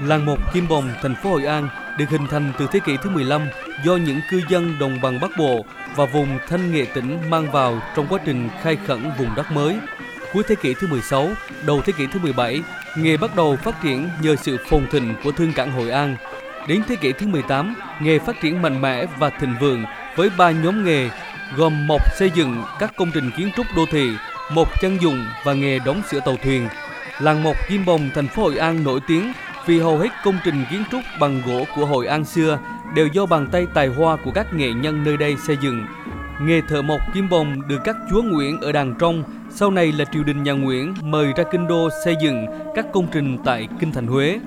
Làng Một Kim Bồng, thành phố Hội An được hình thành từ thế kỷ thứ 15 do những cư dân đồng bằng Bắc Bộ và vùng Thanh Nghệ tỉnh mang vào trong quá trình khai khẩn vùng đất mới. Cuối thế kỷ thứ 16, đầu thế kỷ thứ 17, nghề bắt đầu phát triển nhờ sự phồn thịnh của thương cảng Hội An. Đến thế kỷ thứ 18, nghề phát triển mạnh mẽ và thịnh vượng với ba nhóm nghề gồm mộc xây dựng các công trình kiến trúc đô thị, mộc chân dùng và nghề đóng sửa tàu thuyền. Làng mộc Kim Bồng, thành phố Hội An nổi tiếng vì hầu hết công trình kiến trúc bằng gỗ của Hội An xưa đều do bàn tay tài hoa của các nghệ nhân nơi đây xây dựng. Nghề thợ mộc Kim Bồng được các chúa Nguyễn ở Đàng Trong, sau này là triều đình nhà Nguyễn mời ra kinh đô xây dựng các công trình tại Kinh Thành Huế.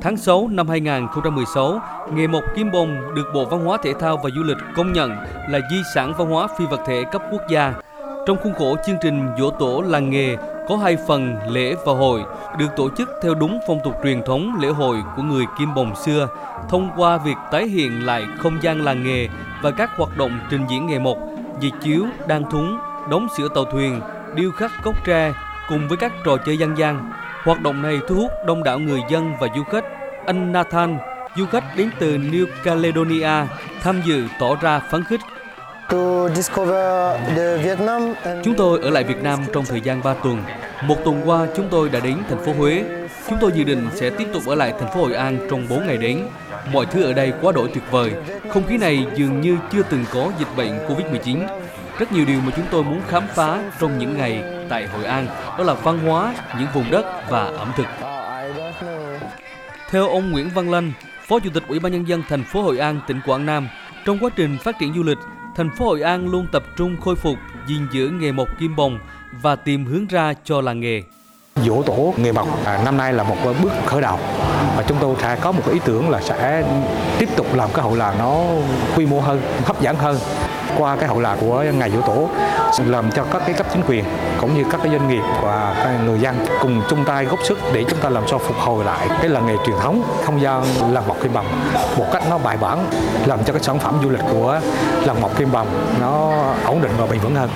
Tháng 6 năm 2016, nghề mộc kim bồng được Bộ Văn hóa Thể thao và Du lịch công nhận là di sản văn hóa phi vật thể cấp quốc gia. Trong khuôn khổ chương trình dỗ tổ làng nghề có hai phần lễ và hội được tổ chức theo đúng phong tục truyền thống lễ hội của người Kim Bồng xưa thông qua việc tái hiện lại không gian làng nghề và các hoạt động trình diễn nghề mộc, dệt chiếu, đan thúng, đóng sửa tàu thuyền, điêu khắc cốc tre cùng với các trò chơi dân gian. Hoạt động này thu hút đông đảo người dân và du khách. Anh Nathan, du khách đến từ New Caledonia, tham dự tỏ ra phấn khích Chúng tôi ở lại Việt Nam trong thời gian 3 tuần. Một tuần qua chúng tôi đã đến thành phố Huế. Chúng tôi dự định sẽ tiếp tục ở lại thành phố Hội An trong 4 ngày đến. Mọi thứ ở đây quá đổi tuyệt vời. Không khí này dường như chưa từng có dịch bệnh Covid-19. Rất nhiều điều mà chúng tôi muốn khám phá trong những ngày tại Hội An đó là văn hóa, những vùng đất và ẩm thực. Theo ông Nguyễn Văn Lanh, Phó Chủ tịch Ủy ban nhân dân thành phố Hội An, tỉnh Quảng Nam, trong quá trình phát triển du lịch, thành phố Hội An luôn tập trung khôi phục, gìn giữ nghề mộc kim bồng và tìm hướng ra cho làng nghề. Dỗ tổ nghề mộc à, năm nay là một bước khởi đầu và chúng tôi sẽ có một ý tưởng là sẽ tiếp tục làm cái hội làng nó quy mô hơn, hấp dẫn hơn qua cái hậu làng của ngày dỗ tổ làm cho các cái cấp chính quyền cũng như các cái doanh nghiệp và người dân cùng chung tay góp sức để chúng ta làm sao phục hồi lại. Cái làng nghề truyền thống, không gian làng mộc kim bằng. Một cách nó bài bản, làm cho cái sản phẩm du lịch của làng mộc kim bằng nó ổn định và bền vững hơn.